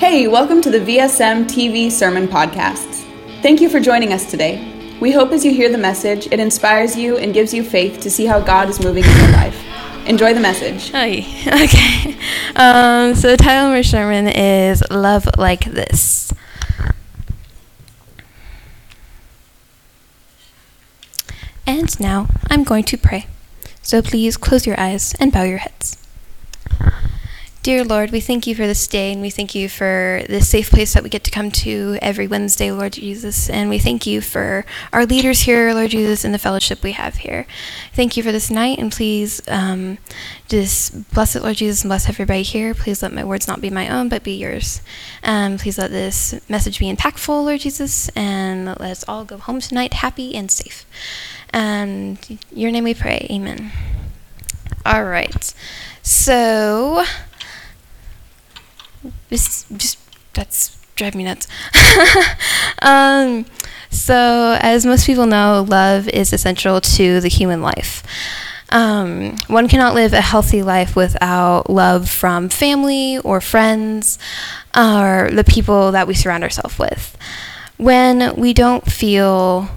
Hey, welcome to the VSM TV Sermon Podcast. Thank you for joining us today. We hope as you hear the message, it inspires you and gives you faith to see how God is moving in your life. Enjoy the message. Hi. Okay. Um, so the title of my sermon is Love Like This. And now I'm going to pray. So please close your eyes and bow your heads. Dear Lord, we thank you for this day and we thank you for this safe place that we get to come to every Wednesday, Lord Jesus. And we thank you for our leaders here, Lord Jesus, and the fellowship we have here. Thank you for this night and please um, just bless it, Lord Jesus, and bless everybody here. Please let my words not be my own, but be yours. Um, please let this message be impactful, Lord Jesus, and let us all go home tonight happy and safe. And your name we pray. Amen. All right. So this just that's drive me nuts. um, so, as most people know, love is essential to the human life. Um, one cannot live a healthy life without love from family or friends or the people that we surround ourselves with. When we don't feel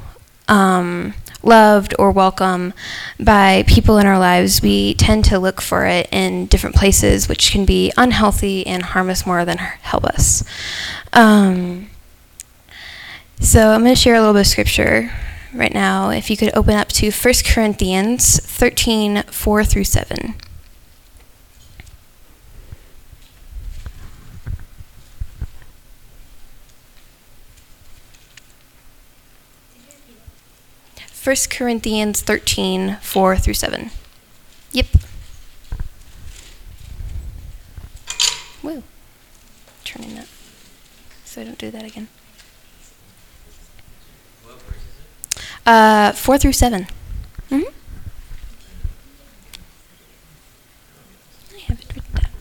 um, loved or welcome by people in our lives, we tend to look for it in different places, which can be unhealthy and harm us more than help us. Um, so I'm going to share a little bit of scripture right now. If you could open up to 1 Corinthians 13 4 through 7. 1 Corinthians 13, 4 through 7. Yep. Woo. Turning that so I don't do that again. Uh, 4 through 7. Mm-hmm. I have it written down.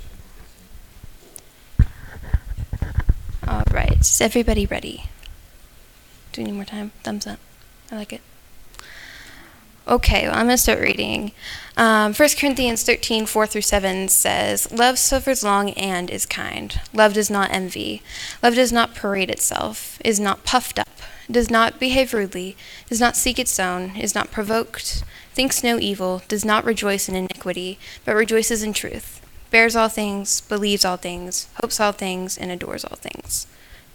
All right. Is everybody ready? Do we need more time? Thumbs up. I like it. Okay, well, I'm going to start reading. Um, 1 Corinthians 13, 4 through 7 says, Love suffers long and is kind. Love does not envy. Love does not parade itself, is not puffed up, does not behave rudely, does not seek its own, is not provoked, thinks no evil, does not rejoice in iniquity, but rejoices in truth, bears all things, believes all things, hopes all things, and adores all things.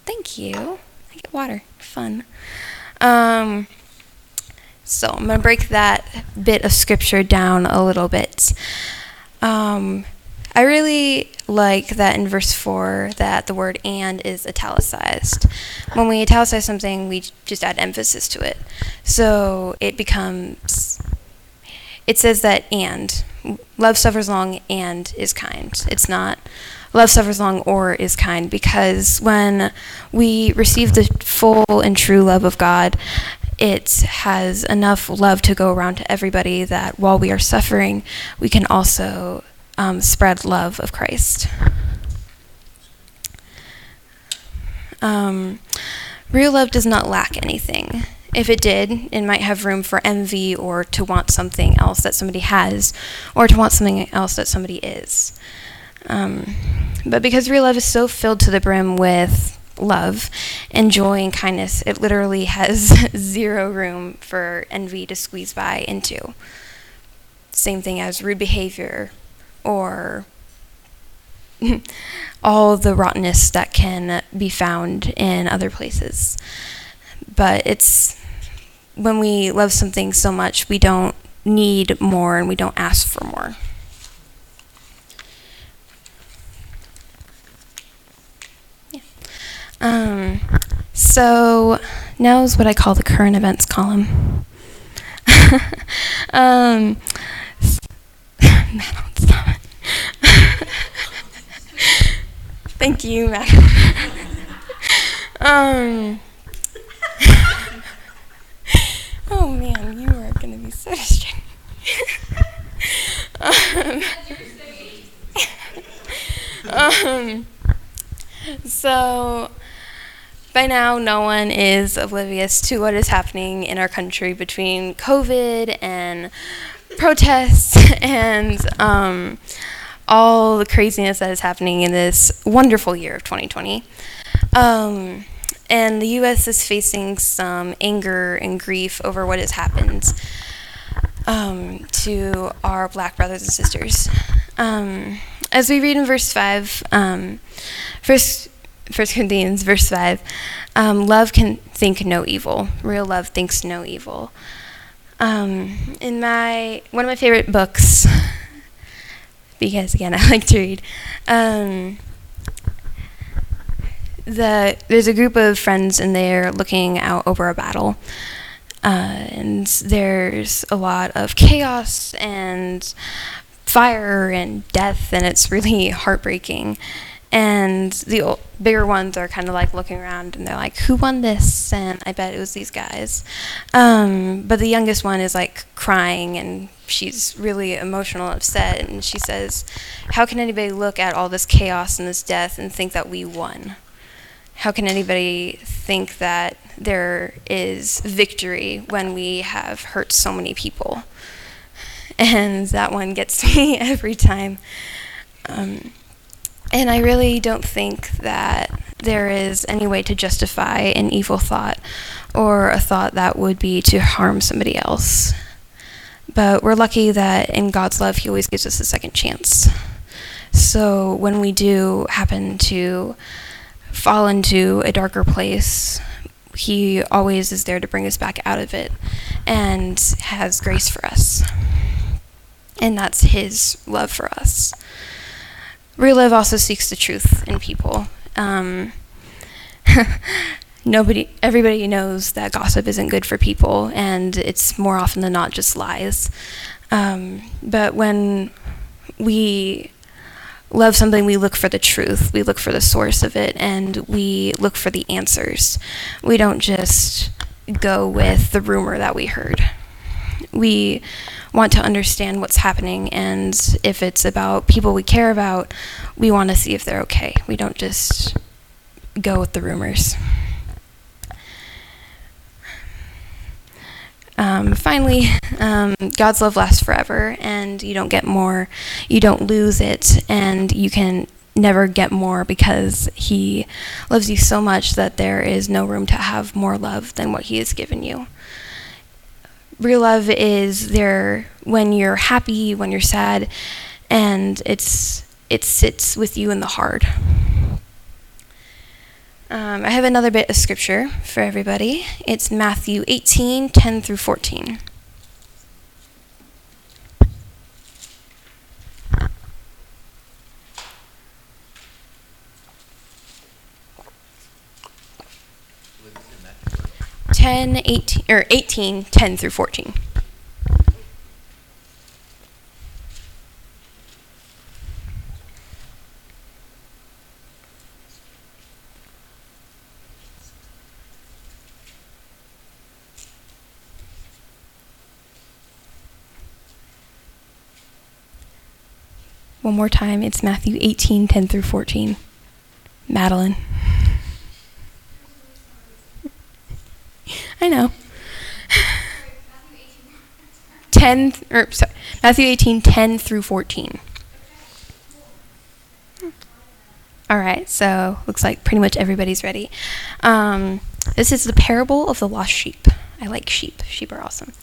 Thank you. I get water. Fun. Um, so I'm going to break that bit of scripture down a little bit. Um, I really like that in verse 4 that the word and is italicized. When we italicize something, we just add emphasis to it. So it becomes, it says that and. Love suffers long and is kind. It's not love suffers long or is kind because when we receive the full and true love of God, it has enough love to go around to everybody that while we are suffering, we can also um, spread love of Christ. Um, real love does not lack anything. If it did, it might have room for envy or to want something else that somebody has or to want something else that somebody is. Um, but because real love is so filled to the brim with love and joy and kindness, it literally has zero room for envy to squeeze by into. Same thing as rude behavior or all the rottenness that can be found in other places. But it's when we love something so much, we don't need more and we don't ask for more. Um, so now is what I call the current events column. um. Thank you, Madeline. um, oh man, you are going to be so distracting. um, um, so by now, no one is oblivious to what is happening in our country between COVID and protests and um, all the craziness that is happening in this wonderful year of 2020. Um, and the U.S. is facing some anger and grief over what has happened um, to our black brothers and sisters. Um, as we read in verse 5, um, first, First Corinthians, verse 5, um, love can think no evil. Real love thinks no evil. Um, in my one of my favorite books, because again I like to read. Um, the there's a group of friends and they're looking out over a battle, uh, and there's a lot of chaos and fire and death, and it's really heartbreaking. And the old, bigger ones are kind of like looking around and they're like, "Who won this?" And I bet it was these guys. Um, but the youngest one is like crying and she's really emotional, upset, and she says, "How can anybody look at all this chaos and this death and think that we won?" how can anybody think that there is victory when we have hurt so many people? And that one gets me every time. Um, and I really don't think that there is any way to justify an evil thought or a thought that would be to harm somebody else. But we're lucky that in God's love, He always gives us a second chance. So when we do happen to fall into a darker place, He always is there to bring us back out of it and has grace for us. And that's His love for us. Real love also seeks the truth in people. Um, nobody, everybody knows that gossip isn't good for people, and it's more often than not just lies. Um, but when we love something, we look for the truth, we look for the source of it, and we look for the answers. We don't just go with the rumor that we heard. We want to understand what's happening, and if it's about people we care about, we want to see if they're okay. We don't just go with the rumors. Um, finally, um, God's love lasts forever, and you don't get more, you don't lose it, and you can never get more because He loves you so much that there is no room to have more love than what He has given you. Real love is there when you're happy, when you're sad, and it's it sits with you in the heart. Um, I have another bit of scripture for everybody. It's Matthew 18, 10 through 14. Ten, eighteen, or 18, 10 through 14. One more time, it's Matthew 18, 10 through 14. Madeline. I know. 10, or sorry, Matthew 18, 10 through 14. All right, so looks like pretty much everybody's ready. Um, this is the parable of the lost sheep. I like sheep. Sheep are awesome.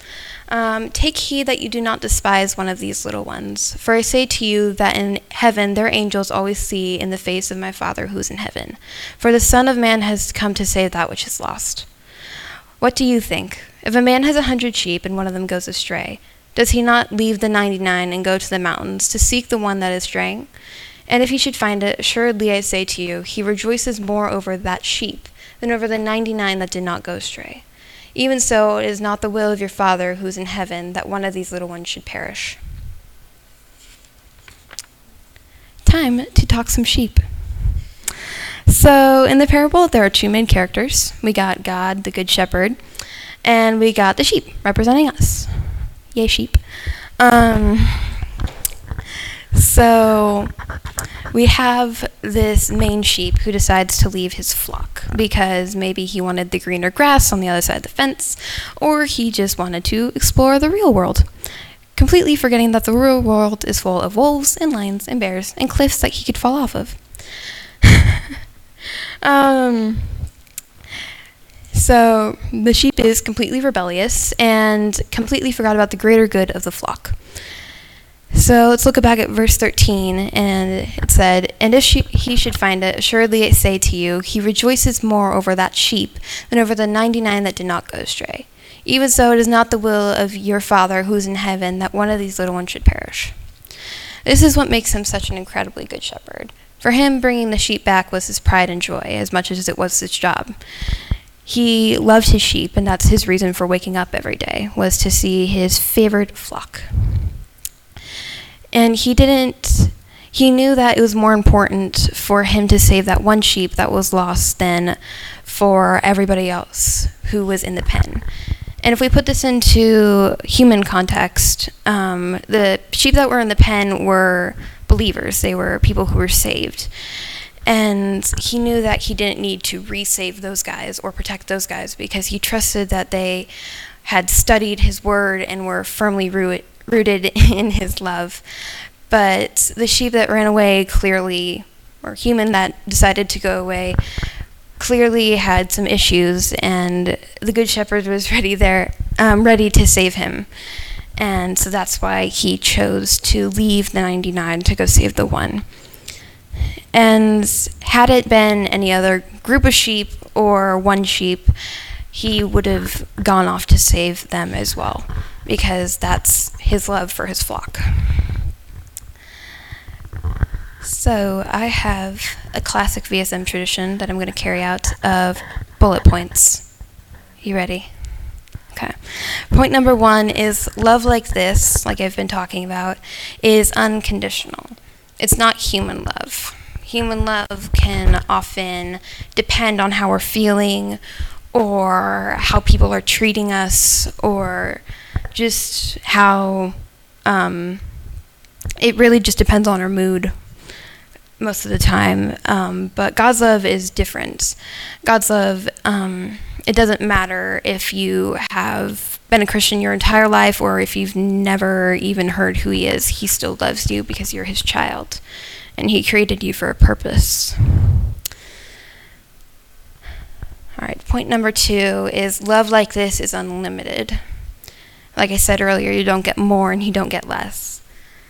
Um, Take heed that you do not despise one of these little ones. For I say to you that in heaven their angels always see in the face of my Father who is in heaven. For the Son of Man has come to save that which is lost. What do you think? If a man has a hundred sheep and one of them goes astray, does he not leave the ninety nine and go to the mountains to seek the one that is straying? And if he should find it, assuredly I say to you, he rejoices more over that sheep than over the ninety nine that did not go astray. Even so, it is not the will of your Father who is in heaven that one of these little ones should perish. Time to talk some sheep. So, in the parable, there are two main characters. We got God, the Good Shepherd, and we got the sheep representing us. Yay, sheep. Um, so, we have this main sheep who decides to leave his flock because maybe he wanted the greener grass on the other side of the fence, or he just wanted to explore the real world. completely forgetting that the real world is full of wolves and lions and bears and cliffs that he could fall off of. Um, so the sheep is completely rebellious and completely forgot about the greater good of the flock. So let's look back at verse 13, and it said, And if she, he should find it, assuredly I say to you, he rejoices more over that sheep than over the 99 that did not go astray. Even so, it is not the will of your Father who is in heaven that one of these little ones should perish. This is what makes him such an incredibly good shepherd. For him, bringing the sheep back was his pride and joy, as much as it was his job. He loved his sheep, and that's his reason for waking up every day, was to see his favored flock. And he didn't, he knew that it was more important for him to save that one sheep that was lost than for everybody else who was in the pen. And if we put this into human context, um, the sheep that were in the pen were believers, they were people who were saved. And he knew that he didn't need to resave those guys or protect those guys because he trusted that they had studied his word and were firmly rooted, rooted in his love. But the sheep that ran away clearly, or human that decided to go away, clearly had some issues, and the good shepherd was ready there, um, ready to save him. And so that's why he chose to leave the 99 to go save the one. And had it been any other group of sheep or one sheep, he would have gone off to save them as well because that's his love for his flock. So I have a classic VSM tradition that I'm going to carry out of bullet points. You ready? Okay. Point number one is love like this, like I've been talking about, is unconditional. It's not human love. Human love can often depend on how we're feeling or how people are treating us or just how um, it really just depends on our mood most of the time. Um, but God's love is different. God's love, um, it doesn't matter if you have been a Christian your entire life or if you've never even heard who He is. He still loves you because you're His child and He created you for a purpose. All right, point number two is love like this is unlimited like I said earlier, you don't get more and you don't get less.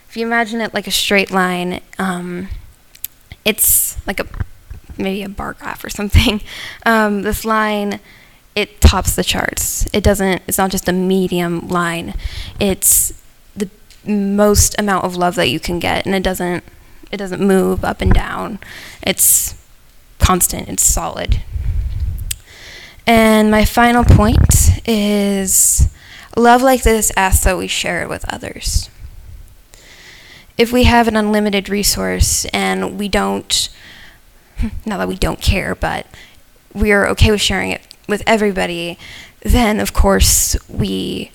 If you imagine it like a straight line, um, it's like a maybe a bar graph or something. Um, this line, it tops the charts. It doesn't. It's not just a medium line. It's the most amount of love that you can get, and it doesn't. It doesn't move up and down. It's constant. It's solid. And my final point is Love like this asks that we share it with others. If we have an unlimited resource and we don't, not that we don't care, but we are okay with sharing it with everybody, then of course we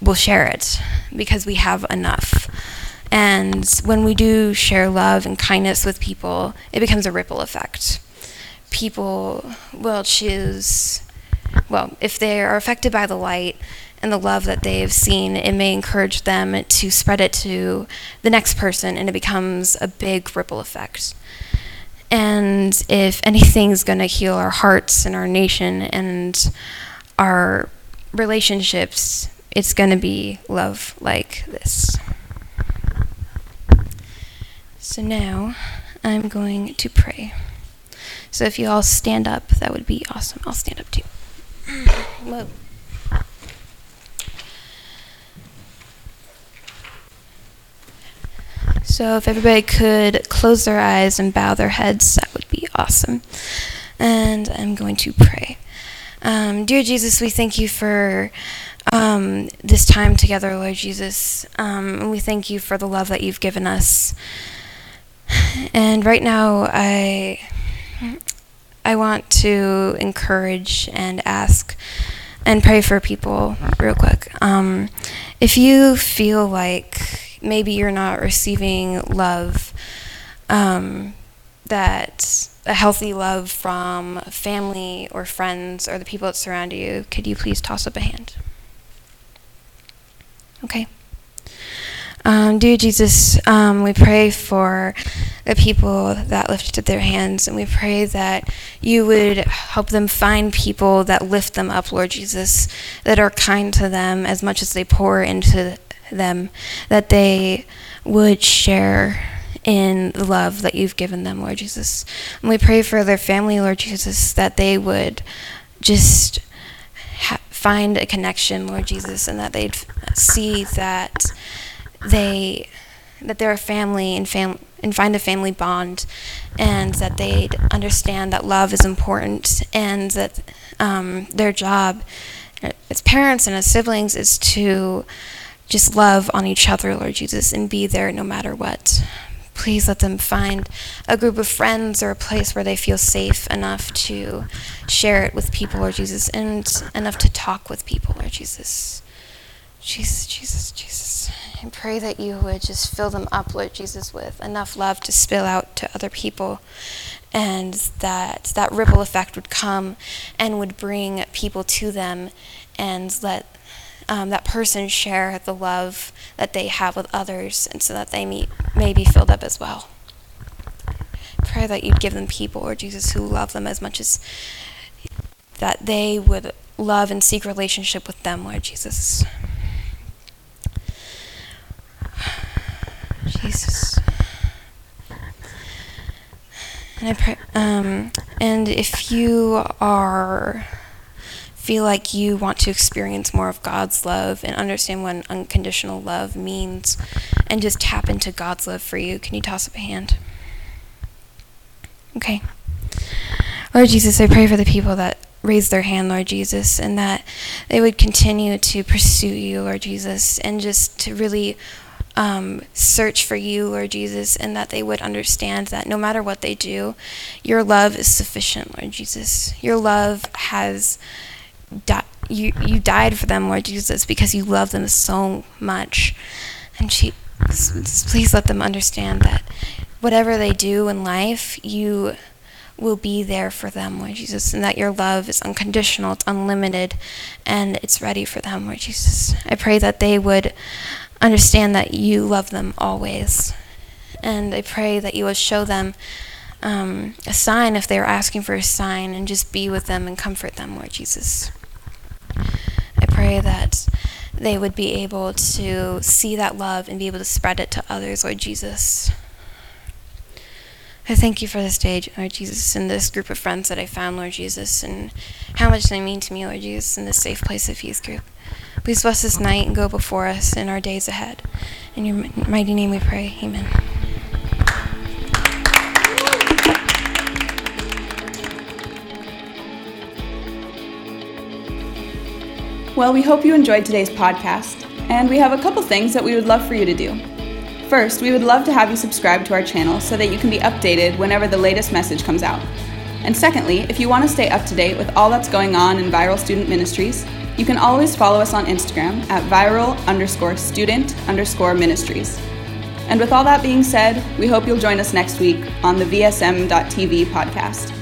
will share it because we have enough. And when we do share love and kindness with people, it becomes a ripple effect. People will choose, well, if they are affected by the light, and the love that they've seen, it may encourage them to spread it to the next person, and it becomes a big ripple effect. And if anything's going to heal our hearts and our nation and our relationships, it's going to be love like this. So now I'm going to pray. So if you all stand up, that would be awesome. I'll stand up too. Whoa. So if everybody could close their eyes and bow their heads, that would be awesome. And I'm going to pray. Um, dear Jesus, we thank you for um, this time together, Lord Jesus. Um, and we thank you for the love that you've given us. And right now, I I want to encourage and ask and pray for people real quick. Um, if you feel like maybe you're not receiving love um, that a healthy love from family or friends or the people that surround you, could you please toss up a hand? Okay. Um, dear Jesus, um, we pray for the people that lifted their hands, and we pray that you would help them find people that lift them up, Lord Jesus, that are kind to them as much as they pour into them, that they would share in the love that you've given them, Lord Jesus. And we pray for their family, Lord Jesus, that they would just ha- find a connection, Lord Jesus, and that they'd see that they that they're a family and fam- and find a family bond, and that they'd understand that love is important, and that um, their job as parents and as siblings is to just love on each other, Lord Jesus, and be there no matter what. Please let them find a group of friends or a place where they feel safe enough to share it with people, Lord Jesus, and enough to talk with people, Lord Jesus. Jesus, Jesus, Jesus. I pray that you would just fill them up, Lord Jesus, with enough love to spill out to other people and that that ripple effect would come and would bring people to them and let um, that person share the love that they have with others, and so that they may, may be filled up as well. Pray that you'd give them people, or Jesus, who love them as much as that they would love and seek relationship with them, Lord Jesus. Jesus. And I pray, um, and if you are feel like you want to experience more of God's love and understand what unconditional love means and just tap into God's love for you, can you toss up a hand? Okay. Lord Jesus, I pray for the people that raise their hand, Lord Jesus, and that they would continue to pursue you, Lord Jesus, and just to really um, search for you, Lord Jesus, and that they would understand that no matter what they do, your love is sufficient, Lord Jesus. Your love has di- you you died for them, Lord Jesus, because you love them so much. And she, please let them understand that whatever they do in life, you will be there for them, Lord Jesus, and that your love is unconditional, it's unlimited, and it's ready for them, Lord Jesus. I pray that they would understand that you love them always. And I pray that you will show them um, a sign if they're asking for a sign and just be with them and comfort them, Lord Jesus. I pray that they would be able to see that love and be able to spread it to others, Lord Jesus. I thank you for this day, Lord Jesus, and this group of friends that I found, Lord Jesus, and how much they mean to me, Lord Jesus, in this safe place of youth group. Please bless this night and go before us in our days ahead. In your mighty name we pray. Amen. Well, we hope you enjoyed today's podcast, and we have a couple things that we would love for you to do. First, we would love to have you subscribe to our channel so that you can be updated whenever the latest message comes out. And secondly, if you want to stay up to date with all that's going on in Viral Student Ministries, you can always follow us on Instagram at viral underscore student underscore ministries. And with all that being said, we hope you'll join us next week on the VSM.TV podcast.